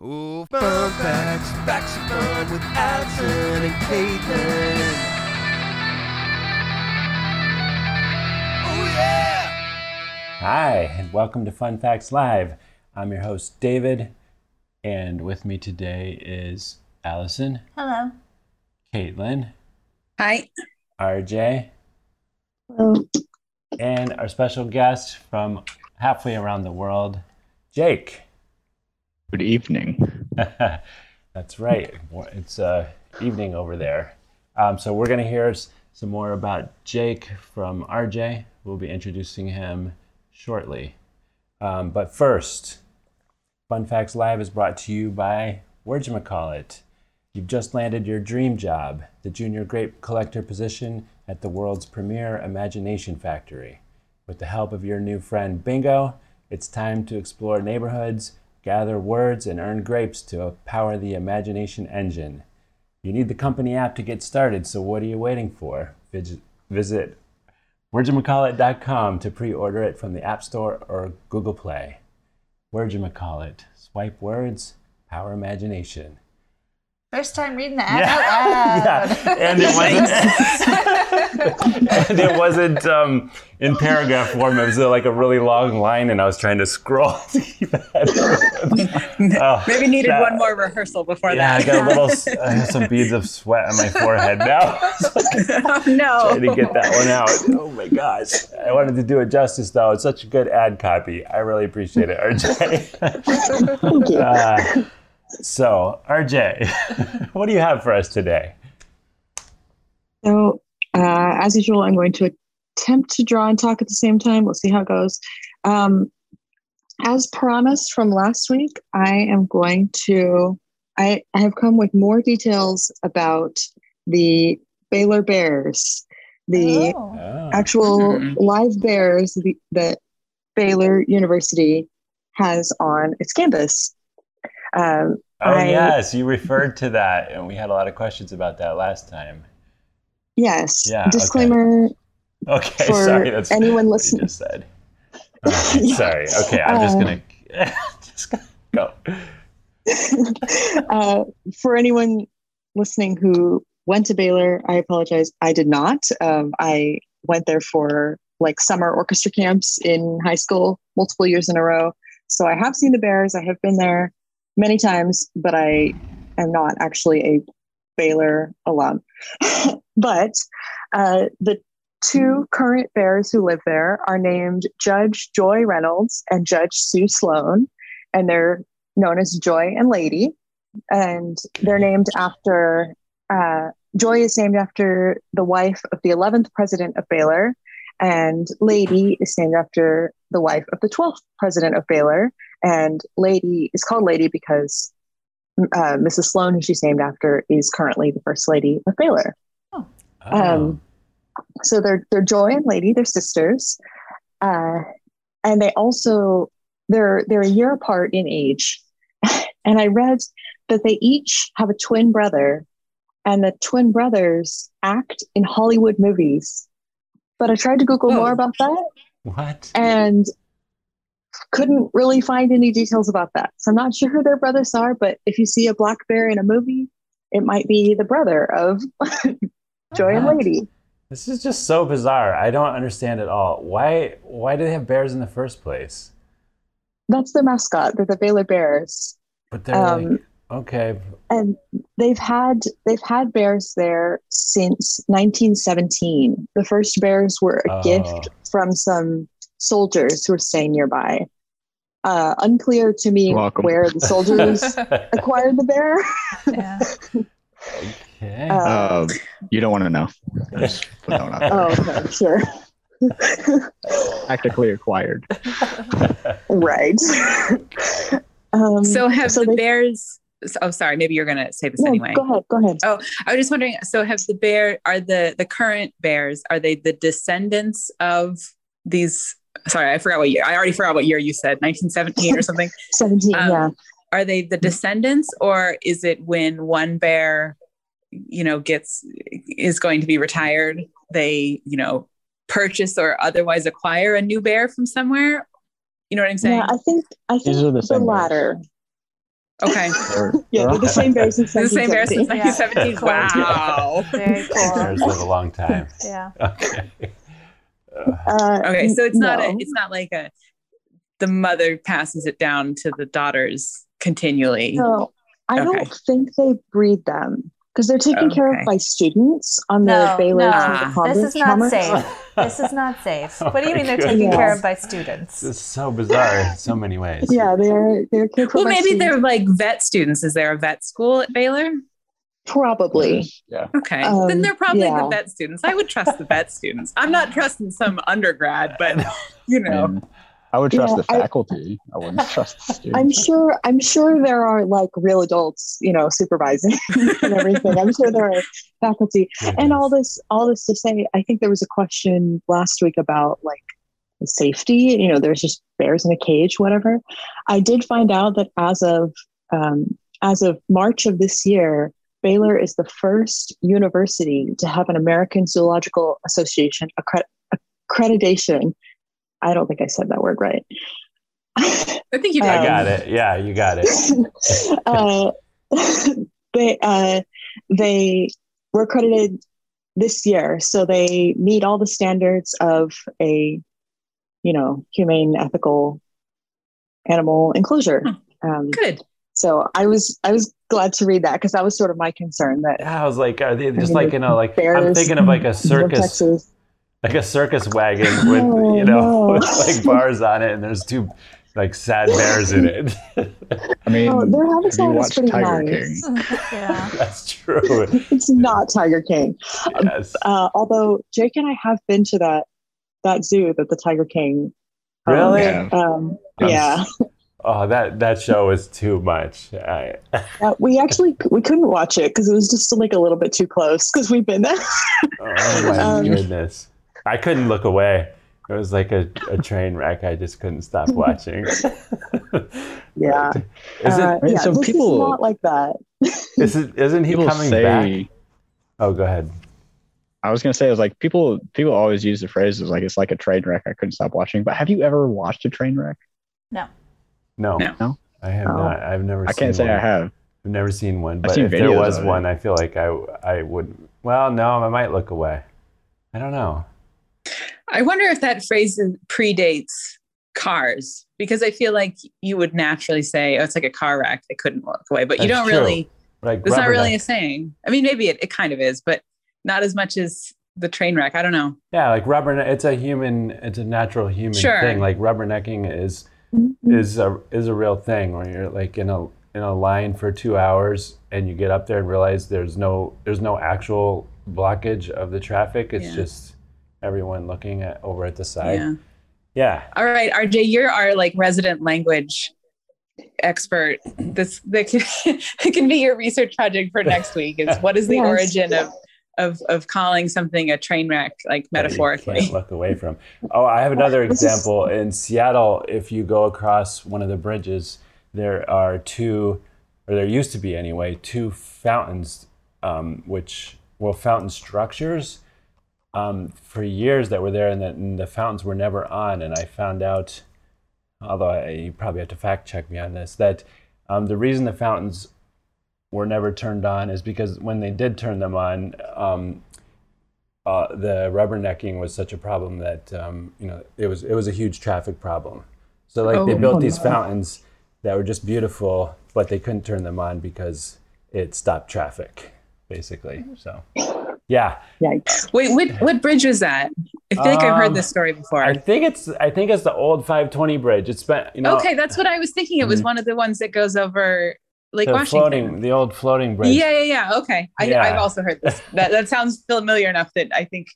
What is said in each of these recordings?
Ooh, fun facts, facts of fun with Allison and Caitlin. Oh yeah! Hi, and welcome to Fun Facts Live. I'm your host, David, and with me today is Allison, Hello. Caitlin, Hi. RJ, Hello. and our special guest from halfway around the world, Jake. Good evening. That's right. It's uh, evening over there. Um, so we're going to hear some more about Jake from RJ. We'll be introducing him shortly. Um, but first, Fun Facts Live is brought to you by Wordjamacallit. You've just landed your dream job, the junior grape collector position at the world's premier imagination factory. With the help of your new friend Bingo, it's time to explore neighborhoods, gather words, and earn grapes to power the imagination engine. You need the company app to get started, so what are you waiting for? Visit wordjamacallit.com to pre-order it from the App Store or Google Play. Wordjamacallit. Swipe words, power imagination. First time reading the ad out loud. yeah, and it wasn't. and it wasn't um, in paragraph form. It was uh, like a really long line, and I was trying to scroll to keep that. Oh, Maybe needed that- one more rehearsal before that. Yeah, I that. got a little, s- I have some beads of sweat on my forehead now. oh no. trying to get that one out. Oh my gosh. I wanted to do it justice though. It's such a good ad copy. I really appreciate it, RJ. Thank you. Uh, so, RJ, what do you have for us today? So, uh, as usual, I'm going to attempt to draw and talk at the same time. We'll see how it goes. Um, as promised from last week, I am going to. I, I have come with more details about the Baylor Bears, the Oh. Oh, actual Mhm. live bears the, that Baylor University has on its campus. Um, oh yes, you referred to that, and we had a lot of questions about that last time. yes. Yeah. Disclaimer Okay, for sorry. That's anyone listening. just said. Okay, Yeah. Sorry. Okay, I'm just Uh, gonna just go. uh, for anyone listening who went to Baylor, I apologize. I did not. Um, I went there for like summer orchestra camps in high school, multiple years in a row. So I have seen the Bears. I have been there many times, but I am not actually a Baylor alum. but uh, the two current Bears who live there are named Judge Joy Reynolds and Judge Sue Sloan, and they're known as Joy and Lady. And they're named after, uh, Joy is named after the wife of the 11th president of Baylor, and Lady is named after the wife of the 12th president of Baylor. And Lady is called Lady because uh, Mrs. Sloan, who she's named after, is currently the first lady of Baylor. Oh. Um, so they're they're Joy and Lady, they're sisters, uh, and they also they're they're a year apart in age. and I read that they each have a twin brother, and the twin brothers act in Hollywood movies. But I tried to Google Oh. more about that what? and couldn't really find any details about that. So I'm not sure who their brothers are, but if you see a black bear in a movie, it might be the brother of Joy and Lady. This is just so bizarre. I don't understand at all. Why? Why do they have bears in the first place? That's their mascot. They're the Baylor Bears. But they're Um, like, okay, and they've had they've had bears there since 1917. The first bears were a Oh. gift from some soldiers who were staying nearby. Uh, unclear to me Welcome. where the soldiers acquired the bear. Yeah. okay. Uh, Um, you don't want to know. Just put that one out there. oh, okay, sure. Tactically acquired. right. um, So have So the they- bears oh sorry, maybe you're gonna say this no, anyway. Go ahead. Go ahead. Oh, I was just wondering, so have the bear are the the current bears, are they the descendants of these sorry, I forgot what year. I already forgot what year you said, 1917 or something. 17. Um, yeah. are they the descendants or is it when one bear you know gets is going to be retired they you know purchase or otherwise acquire a new bear from somewhere you know what i'm saying Yeah, I think I think These are the the, same bears. latter. Okay. Yeah, they're they're the same bears since the same bear since 1917. 1917. Cool. Wow. Very cool. Bears live a long time. Yeah. Okay. Uh, Okay, so it's not a it's not like a the mother passes it down to the daughters continually. No, I Okay. don't think they breed them because they're taken care of by students on the No, Baylor no. This is not Commerce. safe. This is not safe. Oh What do you mean they're goodness. taken care of by students? This is so bizarre in so many ways. Yeah, they're they're cared for Well, by maybe students. they're like vet students. Is there a vet school at Baylor? Probably. Yeah. Okay, Um, then they're probably yeah. the vet students. I would trust the vet students. I'm not trusting some undergrad, but you I, know, mean, I would trust Yeah, the faculty. I, wouldn't trust the students. I'm sure. I'm sure there are like real adults, you know, supervising and everything. I'm sure there are faculty, and all this, all this to say, I think there was a question last week about like safety. You know, there's just bears in a cage, whatever. I did find out that as of um, as of March of this year, Baylor is the first university to have an American Zoological Association accred- accreditation. I don't think I said that word right. I think you. I Um, got it. Yeah, you got it. uh, they uh, they were accredited this year, so they meet all the standards of a you know humane, ethical animal enclosure. Um, Good. So I was I was glad to read that because that was sort of my concern that Yeah, I was like, are they just mean, like you know, like I'm thinking of like a circus, like a circus wagon with Oh, you know, no. with like bars on it, and there's two like sad bears in it. I mean, Oh, their have you habitat is pretty Tiger nice. King? yeah. That's true. It's not Tiger King. Yes. Uh, although Jake and I have been to that that zoo that the Tiger King. um, Really? Yeah. Um, yeah, Oh, that that show was too much. I, Uh, we actually we couldn't watch it because it was just like a little bit too close because we've been there. oh my Um, goodness, I couldn't look away. It was like a, a train wreck. I just couldn't stop watching. Yeah, Is uh, it? yeah. so this people- is not like that. Is it? Isn't he People coming say. back? Oh, go ahead. I was gonna say, it was like people. People always use the phrase "is like it's like a train wreck." I couldn't stop watching. But have you ever watched a train wreck? No, No. No? I have Oh. not. I've never. Seen one. I can't seen say I have. I've never seen one, but seen if there was of it. one, I feel like I I would. Well, no, I might look away. I don't know. I wonder if that phrase predates cars because I feel like you would naturally say, "Oh, it's like a car wreck." I couldn't walk away, but you That's don't true. really. Like That's not really a saying. I mean, maybe it, it kind of is, but not as much as the train wreck. I don't know. Yeah, like rubber. It's a human. It's a natural human Sure. thing. Like rubbernecking is Mm-hmm. is a is a real thing where you're like in a in a line for two hours and you get up there and realize there's no there's no actual blockage of the traffic. It's Yeah. just everyone looking at over at the side. Yeah. Yeah. All right, RJ, you're our like resident language expert. This that can, it can be your research project for next week. Is what is the Yes. origin of of of calling something a train wreck, like metaphorically? can't look away from. Oh, I have another example in Seattle. If you go across one of the bridges, there are two, or there used to be anyway, two fountains, um, which well, fountain structures, um, for years that were there, and, that, and the fountains were never on. And I found out, although I, you probably have to fact check me on this, that um, the reason the fountains were never turned on is because when they did turn them on, um, uh, the rubbernecking was such a problem that um, you know it was it was a huge traffic problem. So like they Oh. built these fountains that were just beautiful, but they couldn't turn them on because it stopped traffic, basically. So yeah, Yikes! Wait, what what bridge was that? I feel like I've heard Um, this story before. I think it's I think it's the old 520 bridge. It's been you know okay, that's what I was thinking. It was Mhm. one of the ones that goes over Lake the Washington. floating the old floating bridge. Yeah, yeah, yeah. Okay, I, Yeah. I've also heard this. That that sounds familiar enough that I think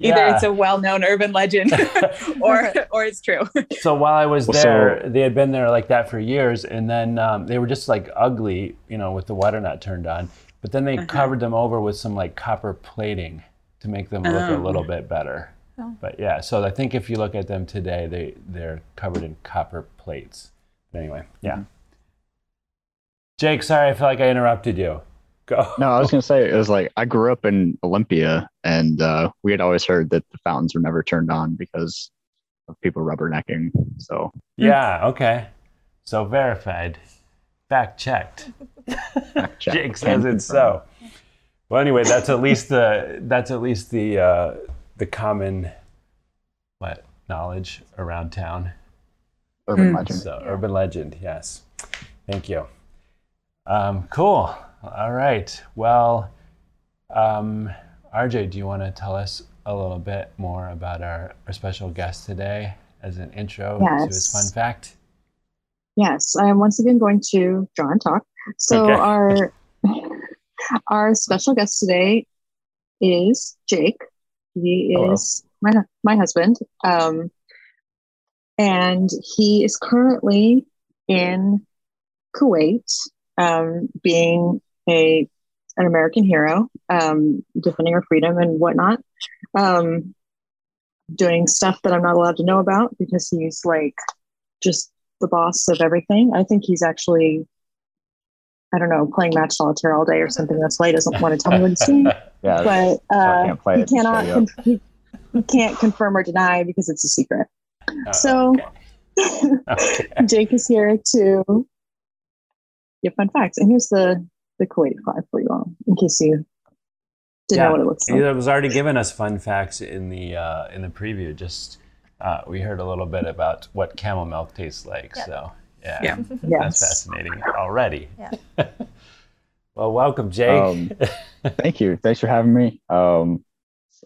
either Yeah. it's a well-known urban legend or or it's true. so while I was Well, there, so- they had been there like that for years, and then um, they were just like ugly, you know, with the water not turned on. But then they Uh-huh. covered them over with some like copper plating to make them look a Oh. little bit better. Oh. But yeah, so I think if you look at them today, they they're covered in copper plates. But anyway, yeah. Mm-hmm. Jake, sorry, I feel like I interrupted you. Go. No, I was gonna say it was like I grew up in Olympia, and uh, we had always heard that the fountains were never turned on because of people rubbernecking. So Yeah. Okay. So verified. Fact checked. Check. Jake says it's so. Well, anyway, that's at least the that's at least the uh, the common what knowledge around town. Urban Mm. legend. So urban legend, yes. Thank you. Um, cool. All right. Well, um, RJ, do you want to tell us a little bit more about our, our special guest today as an intro to his fun fact? Yes, I am once again going to draw and talk. So Okay. our our special guest today is Jake. He Hello. is my my husband, um, and he is currently in Kuwait, um, being a an American hero, um, defending our freedom and whatnot. Um, doing stuff that I'm not allowed to know about because he's like just the boss of everything. I think he's actually, I don't know, playing match solitaire all day or something. That's why he doesn't want to tell me what he's doing. Yeah, But uh, can't he cannot, shut you up. con- he, he can't confirm or deny because it's a secret. Oh, So- okay. Okay. Jake is here to give fun facts, and here's the the Kuwaiti flag for you all, in case you didn't Yeah. know what it looks like. He was already given us fun facts in the uh, in the preview. Just uh, we heard a little bit about what camel milk tastes like. Yeah. So yeah, Yeah. that's Yes. fascinating already. Yeah. well, welcome, Jake. Um, Thank you. Thanks for having me. Um,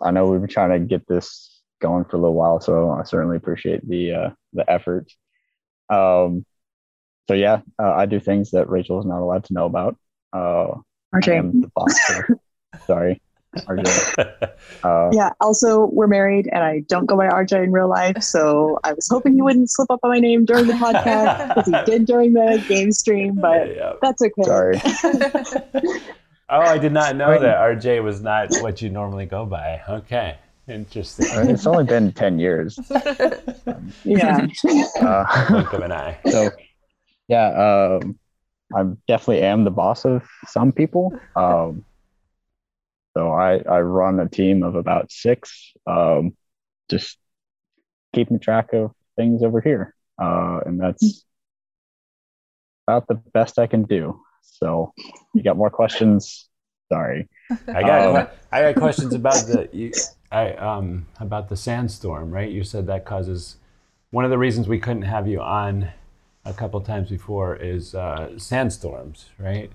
I know we've been trying to get this going for a little while, so I certainly appreciate the uh, the effort. Um, so yeah, uh, I do things that Rachel is not allowed to know about. Uh, I RJ. am the boxer. Sorry, RJ. Uh, Yeah. Also, we're married, and I don't go by RJ in real life, so I was hoping you wouldn't slip up on my name during the podcast because he did during the game stream, but Yeah. that's okay. Sorry. Oh, I did not know that RJ was not what you normally go by. Okay, interesting. It's only been ten years. Yeah. Uh, Blink of an eye. so yeah um i definitely am the boss of some people. Um so i i run a team of about six um just keeping track of things over here. Uh and that's about the best i can do. So you got more questions? Sorry. I got Um, I got questions about the you, I um about the sandstorm, right? You said that causes one of the reasons we couldn't have you on a couple times before is uh, sandstorms, right?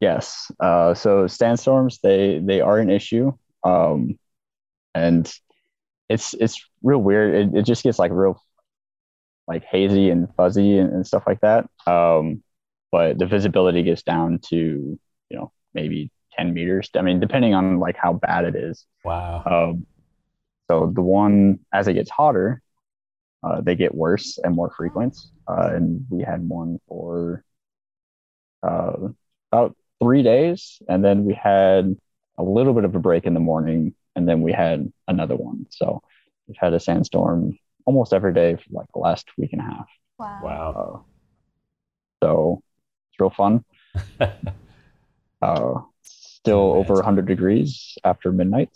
Yes. Uh, so sandstorms, they they are an issue, um, and it's it's real weird. It, it just gets like real, like hazy and fuzzy and, and stuff like that. Um, but the visibility gets down to you know maybe ten meters. I mean, depending on like how bad it is. Wow. Um, so the one as it gets hotter, uh, they get worse and more frequent. Uh, and we had one for uh, about three days, and then we had a little bit of a break in the morning, and then we had another one. So we've had a sandstorm almost every day for like the last week and a half. Wow. Wow. Uh, so it's real fun. Uh, still over 100 degrees after midnight.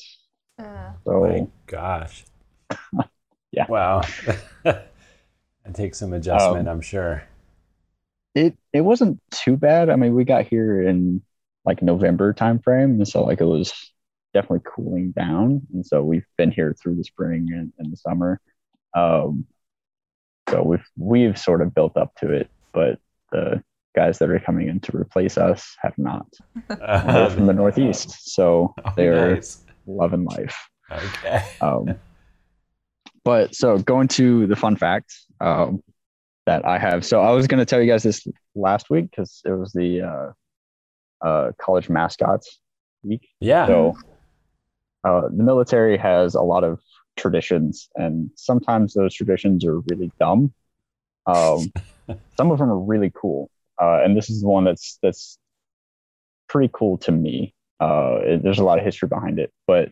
Uh, So My gosh. Yeah. Wow. it takes some adjustment, I'm sure. it it wasn't too bad. I mean, we got here in like November timeframe, and so like it was definitely cooling down, and so we've been here through the spring and, and the summer. Um, so we've we've sort of built up to it, but the guys that are coming in to replace us have not. They're from the Northeast, so Oh, they're nice. loving life. Okay. Um, but so going to the fun fact um, that I have. So I was going to tell you guys this last week because it was the uh, uh, college mascots week. Yeah. So uh, the military has a lot of traditions, and sometimes those traditions are really dumb. Um, some of them are really cool, uh, and this is the one that's that's pretty cool to me. Uh, it- there's a lot of history behind it, but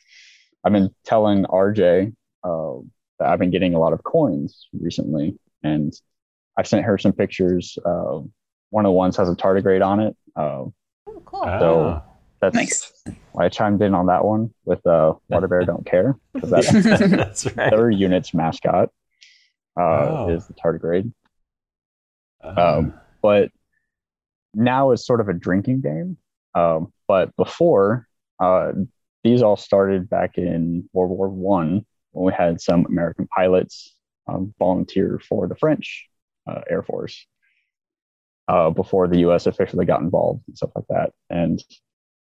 I've been telling RJ uh, that I've been getting a lot of coins recently, and I sent her some pictures. Uh, one of the ones has a tardigrade on it. Uh, oh, cool. So- that's Nice. why I chimed in on that one with uh, Water Bear Don't Care because that's Ah. that's right. their unit's mascot uh, Oh. is the tardigrade. Um, but now it's sort of a drinking game. Um, but before, uh, these all started back in World War One when we had some American pilots um, volunteer for the French uh, Air Force uh, before the U.S. officially got involved and stuff like that, and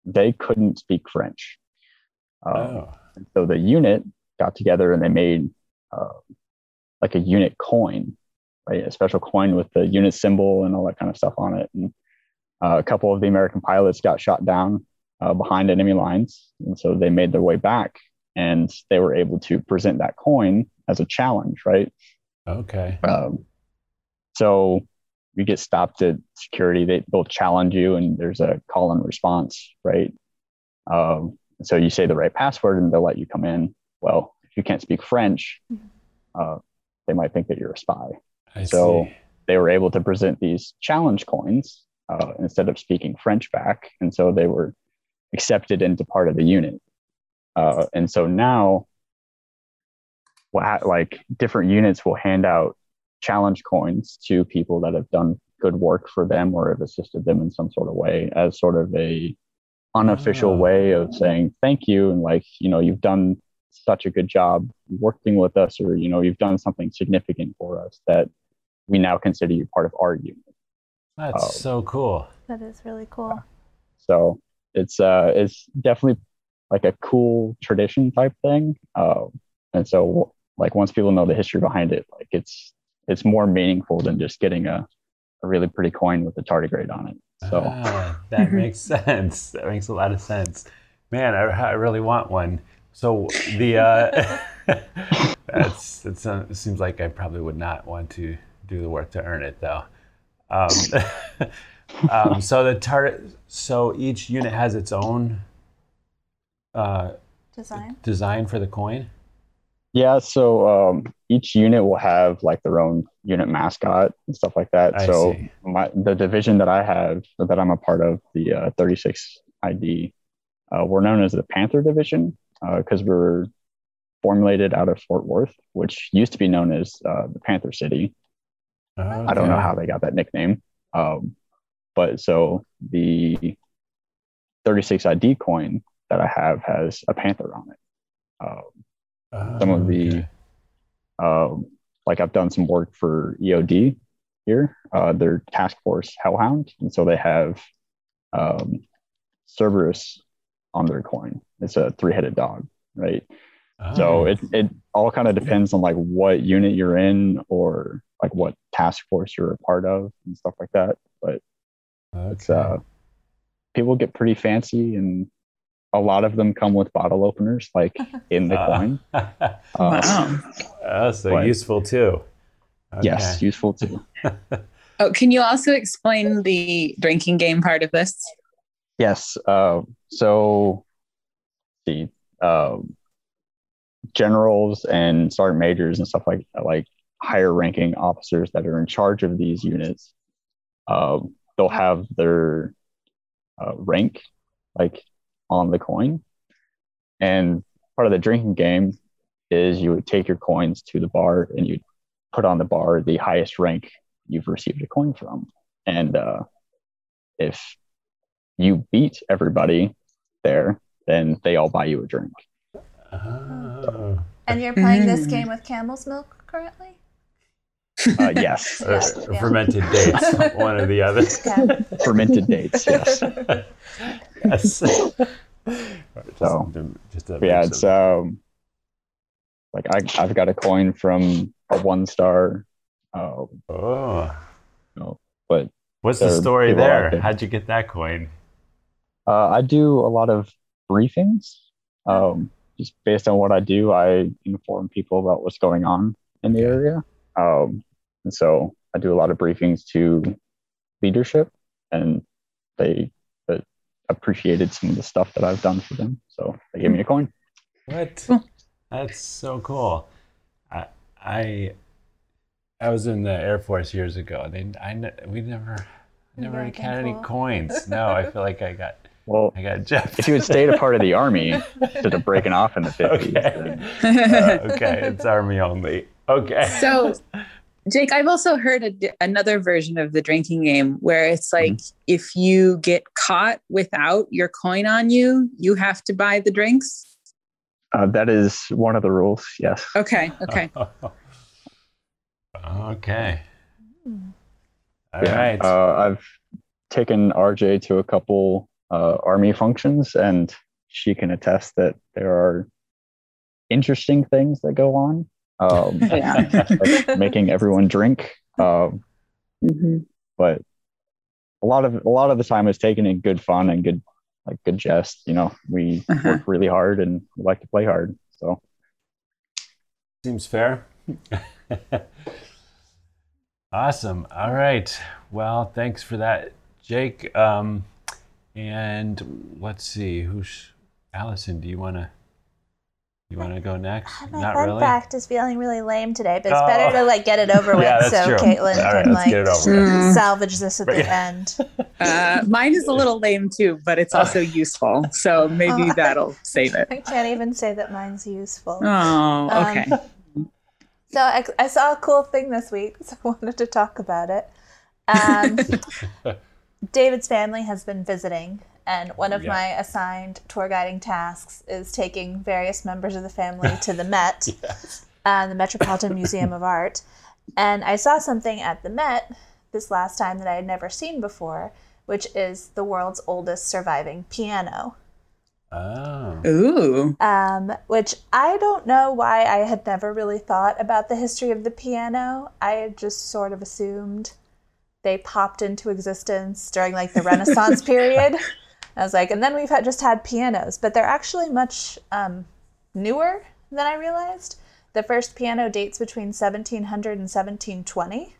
they couldn't speak French. Um, Oh. so the unit got together and they made uh, like a unit coin, right? A special coin with the unit symbol and all that kind of stuff on it. And uh, a couple of the American pilots got shot down uh, behind enemy lines. And so they made their way back and they were able to present that coin as a challenge, right? Okay. Um, so you get stopped at security, they, they'll challenge you and there's a call and response, right? Um, so you say the right password and they'll let you come in. Well, if you can't speak French, uh, they might think that you're a spy. I So- see. They were able to present these challenge coins uh, instead of speaking French back. And so they were accepted into part of the unit. Uh, and so now, what, like different units will hand out challenge coins to people that have done good work for them or have assisted them in some sort of way as sort of a unofficial Oh. way of saying thank you and like you know you've done such a good job working with us or you know you've done something significant for us that we now consider you part of our unit That's Oh. so cool. That is really cool. so it's uh it's definitely like a cool tradition type thing uh, and so like once people know the history behind it like it's it's more meaningful than just getting a, a really pretty coin with a tardigrade on it so Ah, that makes sense. That makes a lot of sense. Man, I, I really want one. So the uh, that's it's, uh, it seems like I probably would not want to do the work to earn it though. Um, um, so the tar- so each unit has its own uh, Design. design for the coin. Yeah, so um, each unit will have like their own unit mascot and stuff like that. I so see. my the division that I have that I'm a part of, the uh, 36 ID, uh, we're known as the Panther Division because we're formulated out of Fort Worth, which used to be known as uh, the Panther City. I don't know how they got that nickname, um, but so the 36 ID coin that I have has a panther on it. Um, some of the- Okay. um, like I've done some work for EOD here. Uh, they're Task Force Hellhound, and so they have um, Cerberus on their coin. It's a three-headed dog, right? So Oh, it it all kind of depends on like what unit you're in or like what task force you're a part of and stuff like that. But it's uh, people get pretty fancy, and a lot of them come with bottle openers, like in the Uh, coin. Uh, Wow. oh, so But- useful too. Yes, useful too. Oh, can you also explain the drinking game part of this? Yes. Uh, so the uh, generals and sergeant majors and stuff like like higher ranking officers that are in charge of these units, um, they'll have their uh, rank like on the coin, and part of the drinking game is you would take your coins to the bar and you put on the bar the highest rank you've received a coin from, and uh, if you beat everybody there, then they all buy you a drink. Oh. And you're playing this Mm. game with Camel's Milk currently? Uh, yes, Or Yes, yeah. fermented dates, one or the other. Okay. fermented dates. Yes. yes. So, just a yeah, mix it's of- um, like I I've got a coin from a one star. Uh, oh. but What's the story there? there. How'd you get that coin? uh, I do a lot of briefings. Um, just based on what I do, I inform people about what's going on in the area. Um, and so I do a lot of briefings to leadership, and they uh, appreciated some of the stuff that I've done for them. So they gave me a coin. What? That's so cool. I I I was in the Air Force years ago. They I we never never got had any cool. coins. No, I feel like I got Well, I got Jeff. if you had stayed a part of the army instead of breaking off in the 50s, okay. then Uh, okay, it's army only. Okay. So, Jake, I've also heard a another version of the drinking game where it's like if you get caught without your coin on you, you have to buy the drinks. Uh, that is one of the rules. Yes. Okay. Okay. okay. All Yeah. right. Uh, I've taken RJ to a couple uh, army functions, and she can attest that there are interesting things that go on, um, Yeah. like making everyone drink. Um, Mhm. but a lot of a lot of the time is taken in good fun and good like good jest. You know, we Uh-huh. work really hard and like to play hard. So Seems fair. awesome. All right. Well, thanks for that, Jake. Um, and let's see, who's Allison? Do you want to? You want to go next? My Not fun really. fact is feeling really lame today, but it's Oh. better to like get it over with Yeah, that's so true. Caitlin All right, can let's get it like over. Mm. salvage this at the end. Uh, mine is a little lame too, but it's also useful. So maybe Oh. that'll save it. I can't even say that mine's useful. Oh, okay. So I, I saw a cool thing this week, so I wanted to talk about it. Um, David's family has been visiting, and one of Yeah. my assigned tour guiding tasks is taking various members of the family to the Met, uh, the Metropolitan Museum of Art. And I saw something at the Met this last time that I had never seen before, which is the world's oldest surviving piano. Oh. Ooh. um, which I don't know why I had never really thought about the history of the piano. I had just sort of assumed they popped into existence during like the Renaissance period. I was like, and then we've had, just had pianos, but they're actually much um, newer than I realized. The first piano dates between 1700 and 1720.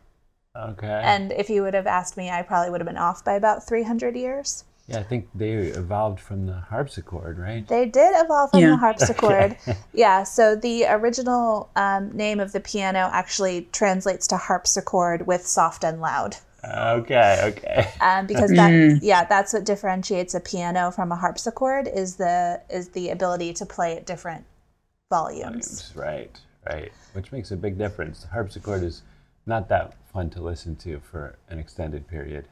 Okay. And if you would have asked me, I probably would have been off by about 300 years. yeah, I think they evolved from the harpsichord, right? They did evolve from Yeah. the harpsichord. yeah, so the original um, name of the piano actually translates to harpsichord with soft and loud. Okay. Okay. Um, because that, yeah, that's what differentiates a piano from a harpsichord is the is the ability to play at different volumes. Right. Right. Which makes a big difference. The harpsichord is not that fun to listen to for an extended period.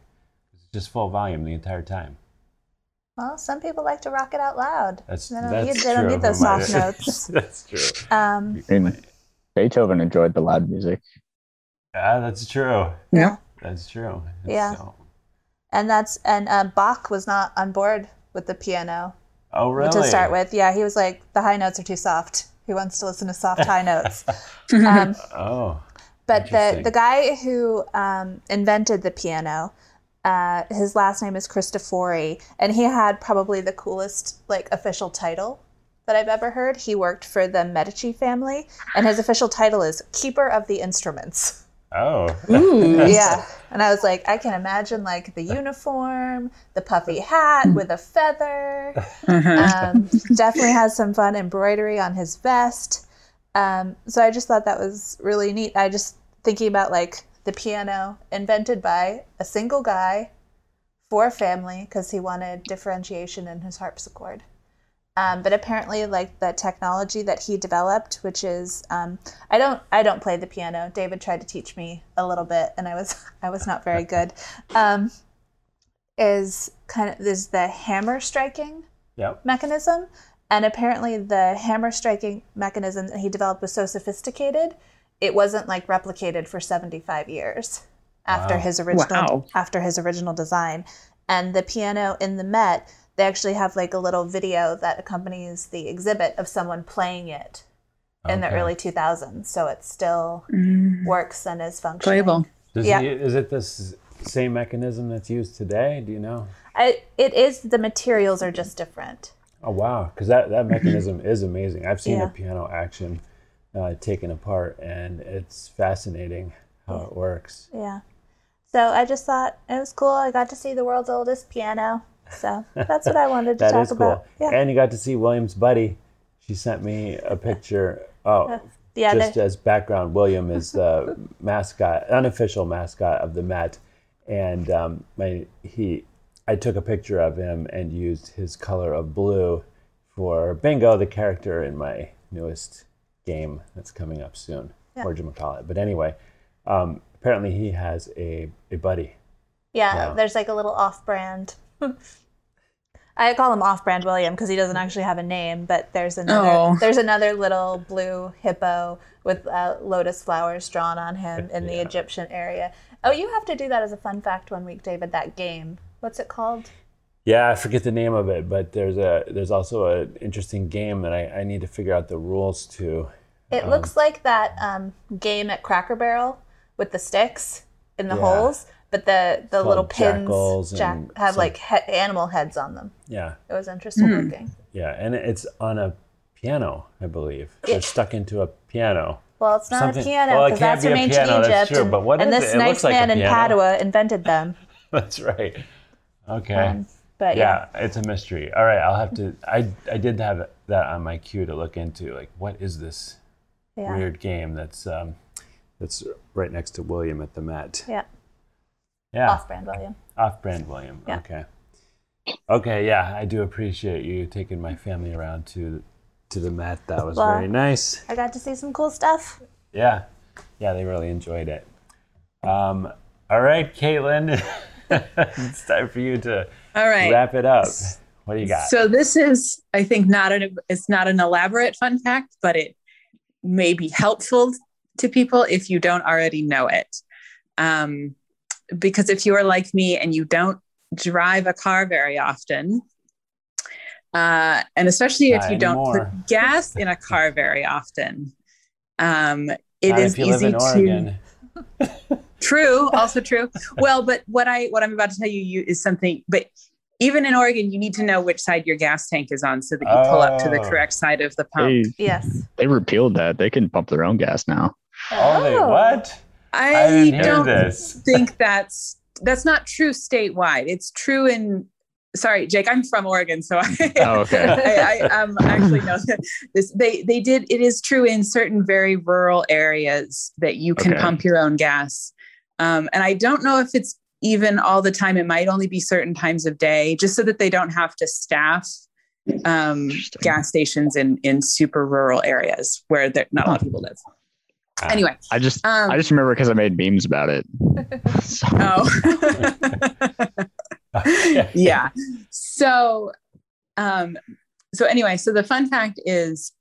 It's just full volume the entire time. Well, some people like to rock it out loud. That's they don't, that's need, true. they don't need those Who am I- soft notes. that's true. Um, and Beethoven enjoyed the loud music. Yeah, that's true. Yeah. That's true. Yeah. So- and that's and uh, Bach was not on board with the piano oh, really? to start with. Yeah, he was like, the high notes are too soft. He wants to listen to soft high notes. Um, Oh. but the, the guy who um, invented the piano, uh, his last name is Cristofori, and he had probably the coolest like official title that I've ever heard. He worked for the Medici family, and his official title is Keeper of the Instruments. Oh. Ooh. Yeah. And I was like, I can imagine like the uniform, the puffy hat with a feather. Um, definitely has some fun embroidery on his vest. Um, so I just thought that was really neat. I just thinking about like the piano invented by a single guy for a family because he wanted differentiation in his harpsichord. Um, but apparently, like the technology that he developed, which is um, I don't I don't play the piano. David tried to teach me a little bit, and I was I was not very good. Um, is kind of is the hammer striking Yep. mechanism. And apparently, the hammer striking mechanism that he developed was so sophisticated, it wasn't like replicated for 75 years after Wow. his original Wow. after his original design. And the piano in the Met, they actually have like a little video that accompanies the exhibit of someone playing it in the early 2000s. So it still Mm, works and is functioning. playable. Does Yeah. he, is it this same mechanism that's used today? Do you know? I, it is the materials are just different. Oh wow, because that, that mechanism is amazing. I've seen Yeah. a piano action uh, taken apart, and it's fascinating how it works. Yeah. So I just thought it was cool. I got to see the world's oldest piano. So that's what I wanted to That talk is cool. about. Yeah. And you got to see William's buddy. She sent me a picture. Oh, yeah. just they- as background, William is the mascot, unofficial mascot of the Met, and um, my he. I took a picture of him and used his color of blue for Bingo, the character in my newest game that's coming up soon, Yeah. or call it. But anyway, um, apparently he has a, a buddy. Yeah, Yeah. there's like a little off-brand. I call him off-brand William because he doesn't actually have a name, but there's another Oh. there's another little blue hippo with uh, lotus flowers drawn on him in the Egyptian area. Oh, you have to do that as a fun fact one week, David. That game. What's it called? Yeah, I forget the name of it, but there's a there's also an interesting game that I, I need to figure out the rules to. It looks like that um, game at Cracker Barrel with the sticks in the Yeah. holes, but the the little pins jackals jack, and have some- like he- animal heads on them. Yeah, It was interesting Hmm. looking. yeah, and it's on a piano, I believe. Yeah. They're stuck into a piano. Well, it's not Something- a piano well, it because can't that's be from a ancient piano, Egypt, that's true, and, but what and is this it? It nice looks like man in. Padua invented them. That's right. Okay. Um, but yeah, yeah, it's a mystery. All right, I'll have to. I I did have that on my queue to look into. Like, what is this yeah, weird game that's um that's right next to William at the Met? yeah. Yeah, Off-brand William. off-brand William. Yeah. Okay. Okay. Yeah, I do appreciate you taking my family around to to the Met. That was Well- very nice. I got to see some cool stuff. Yeah, yeah, they really enjoyed it. Um, all right, Caitlin, it's time for you to All right. wrap it up. What do you got? So this is, I think, not an it's not an elaborate fun fact, but it may be helpful to people if you don't already know it. Um, because if you are like me and you don't drive a car very often, uh, and especially if Not you don't put gas in a car very often, um, it Not is if you live easy to True, also true. Well, but what I what I'm about to tell you, you is something. But even in Oregon, you need to know which side your gas tank is on, so that you pull up to the Oh. correct side of the pump. They, Yes. they repealed that. They can pump their own gas now. Oh, they what? I I, don't think that's that's not true statewide. It's true in. Sorry, Jake. I'm from Oregon, so I. Oh, okay. I, I um, actually know this. They they did. It is true in certain very rural areas that you can Okay. pump your own gas, um, and I don't know if it's even all the time. It might only be certain times of day, just so that they don't have to staff um, gas stations in in super rural areas where there, not a lot of people live. Anyway, I just um, I just remember because I made memes about it. So, oh. Yeah. So, um, so anyway, so the fun fact is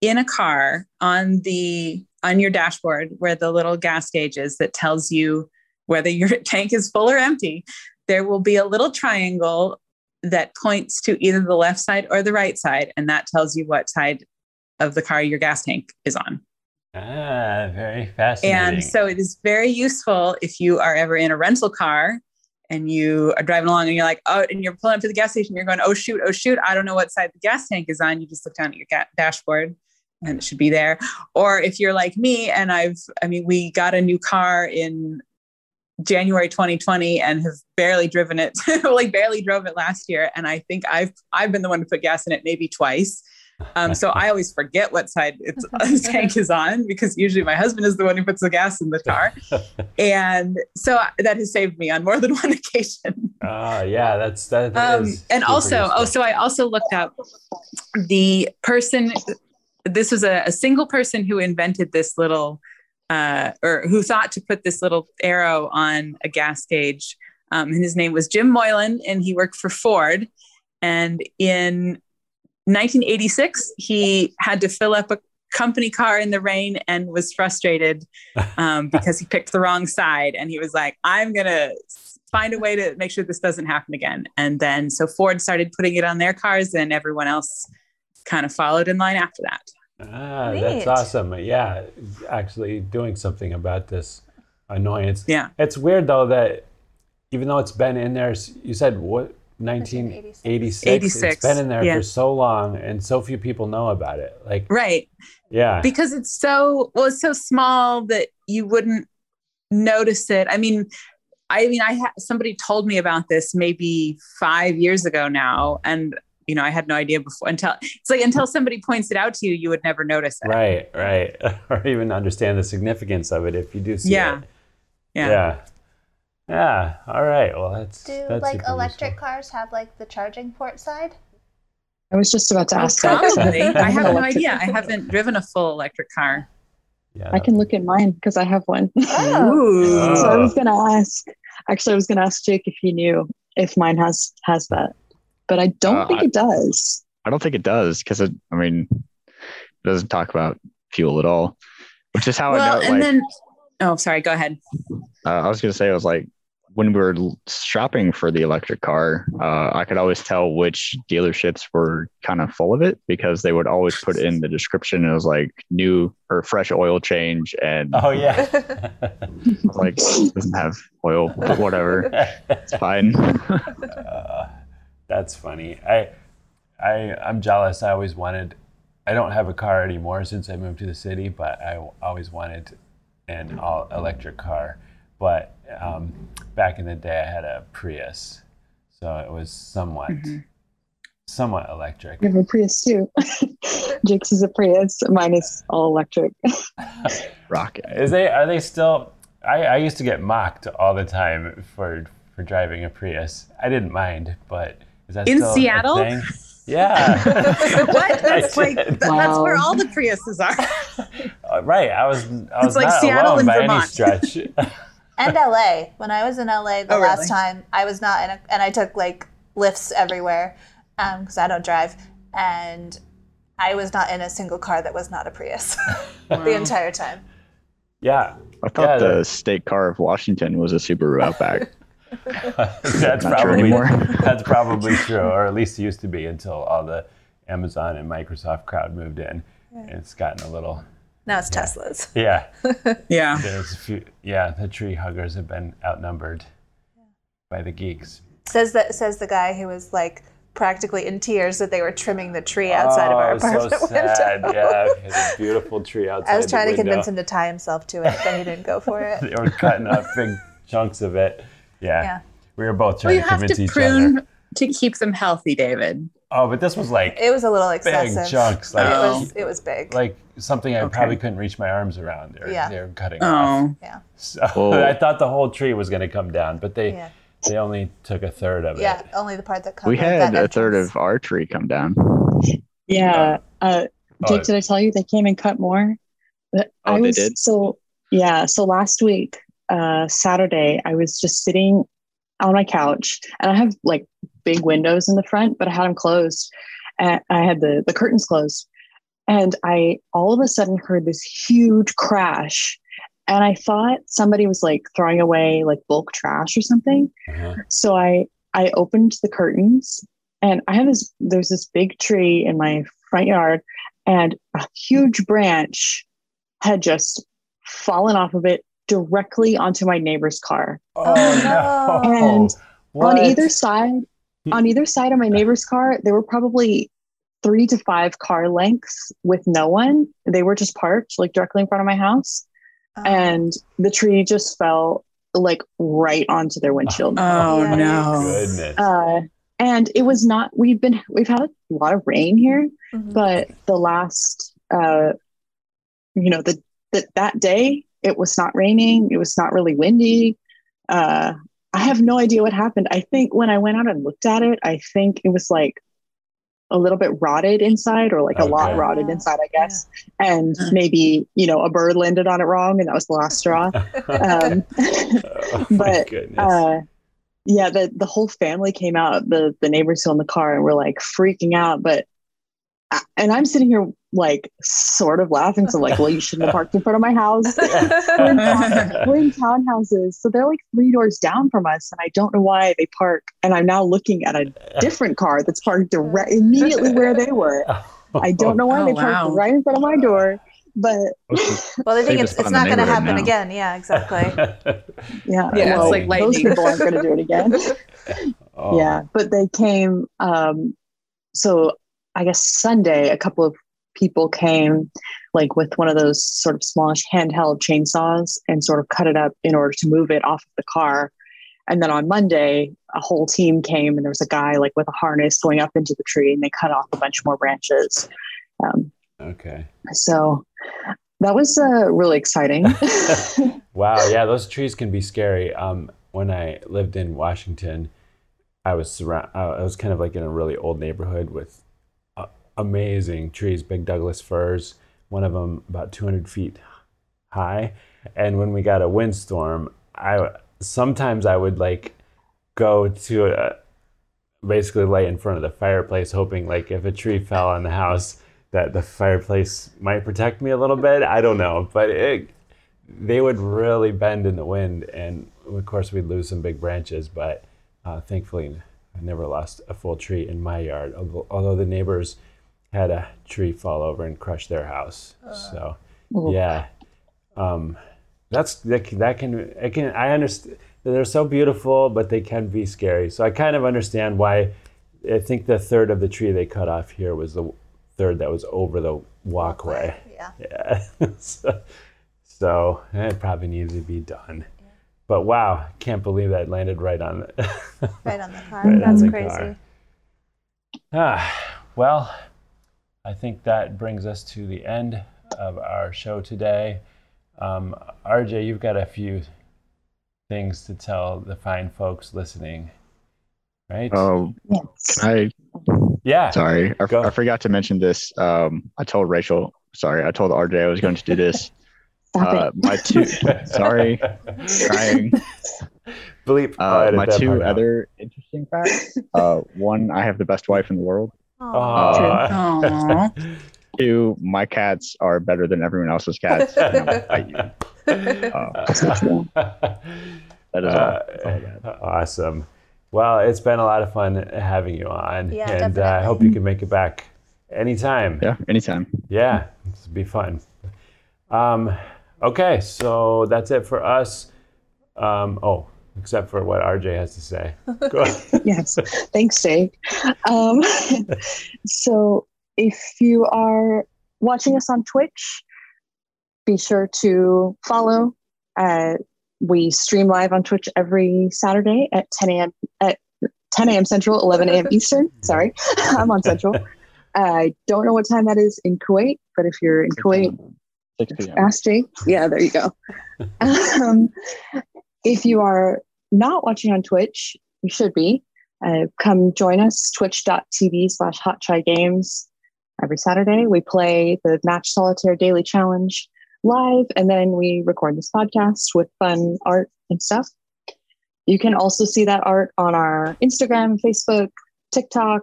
in a car on the on your dashboard where the little gas gauge is that tells you whether your tank is full or empty, there will be a little triangle that points to either the left side or the right side, and that tells you what side of the car your gas tank is on. Ah, very fascinating. And so it is very useful if you are ever in a rental car and you are driving along and you're like, oh, and you're pulling up to the gas station, you're going, oh, shoot, oh, shoot, I don't know what side the gas tank is on. You just look down at your ga- dashboard and it should be there. Or if you're like me and I've, I mean, we got a new car in January 2020 and have barely driven it, like barely drove it last year. And I think I've, I've been the one to put gas in it maybe twice. Um, so I always forget what side its the tank is on because usually my husband is the one who puts the gas in the car, and so that has saved me on more than one occasion. oh, yeah, that's that Um, is and super also, oh, so I also looked up the person. This was a, a single person who invented this little, uh, or who thought to put this little arrow on a gas gauge. Um, and his name was Jim Moylan, and he worked for Ford. And in 1986, he had to fill up a company car in the rain and was frustrated um, because he picked the wrong side. And he was like, I'm going to find a way to make sure this doesn't happen again. And then so Ford started putting it on their cars, and everyone else kind of followed in line after that. Ah, Neat. that's awesome. Yeah, actually doing something about this annoyance. Yeah. It's weird though that even though it's been in there, you said what 1986. 86, It's been in there yeah. for so long, and so few people know about it. Like, Right. yeah, Because it's so, well, it's so small that you wouldn't notice it. I mean, I mean, I had somebody told me about this maybe five years ago now, and you know, I had no idea before until it's like until somebody points it out to you, you would never notice it. right, right, or even understand the significance of it if you do see Yeah. it. Yeah. yeah, Yeah. All right. Well, that's Do that's like electric useful. cars have like the charging port side? I was just about to ask that. 'cause probably. I have no idea. I haven't driven a full electric car. Yeah. I can look at mine because I have one. Oh. Ooh. so I Oh. was gonna ask. Actually, I was gonna ask Jake if he knew if mine has has that, but I don't Uh, think I- it does. I don't think it does because it. I mean, it doesn't talk about fuel at all, which is how I well, know. and Like, then oh, sorry. Go ahead. uh, I was gonna say, I was like, when we were shopping for the electric car, uh, I could always tell which dealerships were kind of full of it because they would always put in the description. It was like new or fresh oil change, and Oh yeah. I was like doesn't have oil, but whatever, it's fine. Uh, that's funny. I, I, I'm jealous. I always wanted. I don't have a car anymore since I moved to the city, but I always wanted an all electric car. But um, back in the day, I had a Prius, so it was somewhat, somewhat electric. You have a Prius too. Jake's is a Prius. Mine is all electric. Rocket. Is they are they still? I, I used to get mocked all the time for for driving a Prius. I didn't mind, but is that In still a Seattle? thing? Yeah. what? That's like did. that's where all the Priuses are. Right. I was. I was like not Seattle alone and by Vermont. any stretch. And LA. When I was in LA the Oh, last really? time, I was not in a, and I took like Lyfts everywhere um, because I don't drive, and I was not in a single car that was not a Prius the entire time. yeah. I thought Yeah, the the- state car of Washington was a Subaru Outback. that's probably anymore. that's probably true, or at least it used to be until all the Amazon and Microsoft crowd moved in. And it's gotten a little. Now it's Teslas. Yeah. Yeah. There's a few. Yeah. The tree huggers have been outnumbered by the geeks. Says that says the guy who was like practically in tears that they were trimming the tree outside of oh, our it was apartment so sad. window. Yeah. There's a beautiful tree outside. I was the trying to window. convince him to tie himself to it, but he didn't go for it. they were cutting up big chunks of it. Yeah. Yeah. We were both Well, trying you to have convince to each prune other. to keep them healthy, David. Oh, but this was like It was a little excessive. big excessive. chunks, like it Oh. was it was big. like something I Okay. probably couldn't reach my arms around. They're Yeah. they were cutting off. Oh, yeah. So Oh. I thought the whole tree was going to come down, but they Yeah. they only took a third of Yeah. it. Yeah, only the part that comes. We had a third of our tree come down. Yeah. Uh, Oh, Jake, did I tell you they came and cut more? But Oh, I they did? so yeah. So last week, uh, Saturday, I was just sitting on my couch, and I have like big windows in the front, but I had them closed, and I had the the curtains closed, and I all of a sudden heard this huge crash, and I thought somebody was like throwing away like bulk trash or something. Uh-huh. So I I opened the curtains and I have this there's this big tree in my front yard and a huge branch had just fallen off of it directly onto my neighbor's car. Oh, no. no! And What? On either side on either side of my neighbor's car there were probably 3 to 5 car lengths with no one. They were just parked like directly in front of my house Um, and the tree just fell like right onto their windshield. oh Yikes. no. goodness. uh, and it was not we've been we've had a lot of rain here mhm. but the last uh you know the, the that day it was not raining it was not really windy. Uh i have no idea what happened. I think when i went out and looked at it i think it was like a little bit rotted inside or like a lot Okay. rotted inside i guess. And Mm. maybe you know a bird landed on it wrong and that was the last straw. Um oh, but, uh yeah the the whole family came out the the neighbors who own the car and were like freaking out. But I- and i'm sitting here like sort of laughing so like well you shouldn't have parked in front of my house we're in, town- we're in townhouses so they're like three doors down from us and i don't know why they park and i'm now looking at a different car that's parked direct immediately where they were i don't know why Oh, they parked wow. right in front of my door but well, they think Save it's, it's not going to happen now. again. Yeah, exactly. yeah, Yeah, it's well, like those people aren't going to do it again Oh, yeah but they came um so i guess sunday a couple of people came like with one of those sort of smallish handheld chainsaws and sort of cut it up in order to move it off of the car and then on monday a whole team came and there was a guy like with a harness going up into the tree and they cut off a bunch more branches um, Okay. so that was uh, really exciting Wow. Yeah, those trees can be scary. Um, when I lived in Washington, I was surround. I was kind of like in a really old neighborhood with amazing trees, big Douglas firs. One of them about 200 feet high. And when we got a windstorm, I sometimes I would like go to a, basically lay in front of the fireplace, hoping like if a tree fell on the house, that the fireplace might protect me a little bit. I don't know, but it, they would really bend in the wind, and of course we'd lose some big branches. But uh, thankfully, I never lost a full tree in my yard. Although the neighbors had a tree fall over and crush their house. So Oh. yeah, um, that's that, can- that can it can I understand. They're so beautiful, but they can be scary. So I kind of understand why. I think the third of the tree they cut off here was the third that was over the walkway. Yeah. Yeah. so, so it probably needs to be done. But wow, can't believe that landed right on it. Right on the car. Right That's the crazy. car. ah, well, I think that brings us to the end of our show today. Um, RJ, you've got a few things to tell the fine folks listening, right? Oh, Yes. can I? yeah. Sorry, I, I forgot to mention this. Um, I told Rachel. Sorry, I told RJ I was going to do this. Stop uh, it. my two. sorry, trying. Bleep. Uh, my two part out. other interesting facts. Uh, one, I have the best wife in the world. Aw. Aw. Two, my cats are better than everyone else's cats. and I'm gonna fight you. Uh, that is all. All I got. Uh, awesome. Well, it's been a lot of fun having you on, Yeah, and uh, I hope you can make it back anytime. Yeah, anytime. Yeah, this will be fun. Um, okay, so that's it for us. Um, oh, except for what RJ has to say. Go ahead. yes. Thanks, Jake. Um, so if you are watching us on Twitch, be sure to follow. Uh, we stream live on Twitch every Saturday at 10 a.m. at 10 a.m. Central, 11 a.m. Eastern. Sorry, I'm on Central. I don't know what time that is in Kuwait, but if you're in Kuwait, 6 p.m. Ask Jake. Yeah, there you go. um, if you are not watching on Twitch, you should be. Uh, come join us, twitch.tv slash hot try games. Every Saturday, we play the Match Solitaire Daily Challenge live, and then we record this podcast with fun art and stuff. You can also see that art on our Instagram, Facebook, TikTok,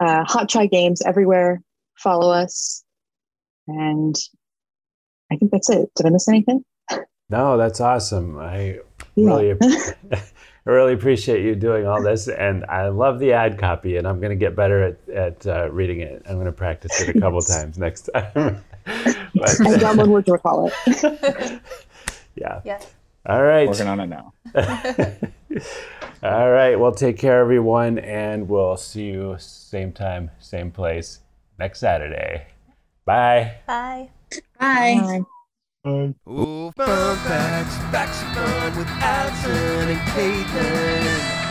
uh, Hot Try Games everywhere. Follow us. And I think that's it. Did I miss anything? No, that's awesome. I Yeah. really, I really appreciate you doing all this, and I love the ad copy. And I'm going to get better at at uh, reading it. I'm going to practice it a couple Yes. times next time. I but, download Word to recall it. yeah. Yeah. All right. Working on it now. All right. Well, take care, everyone, and we'll see you same time, same place next Saturday. Bye. Bye. Bye. Ooh, fun facts, facts of fun with Allison and Caitlin.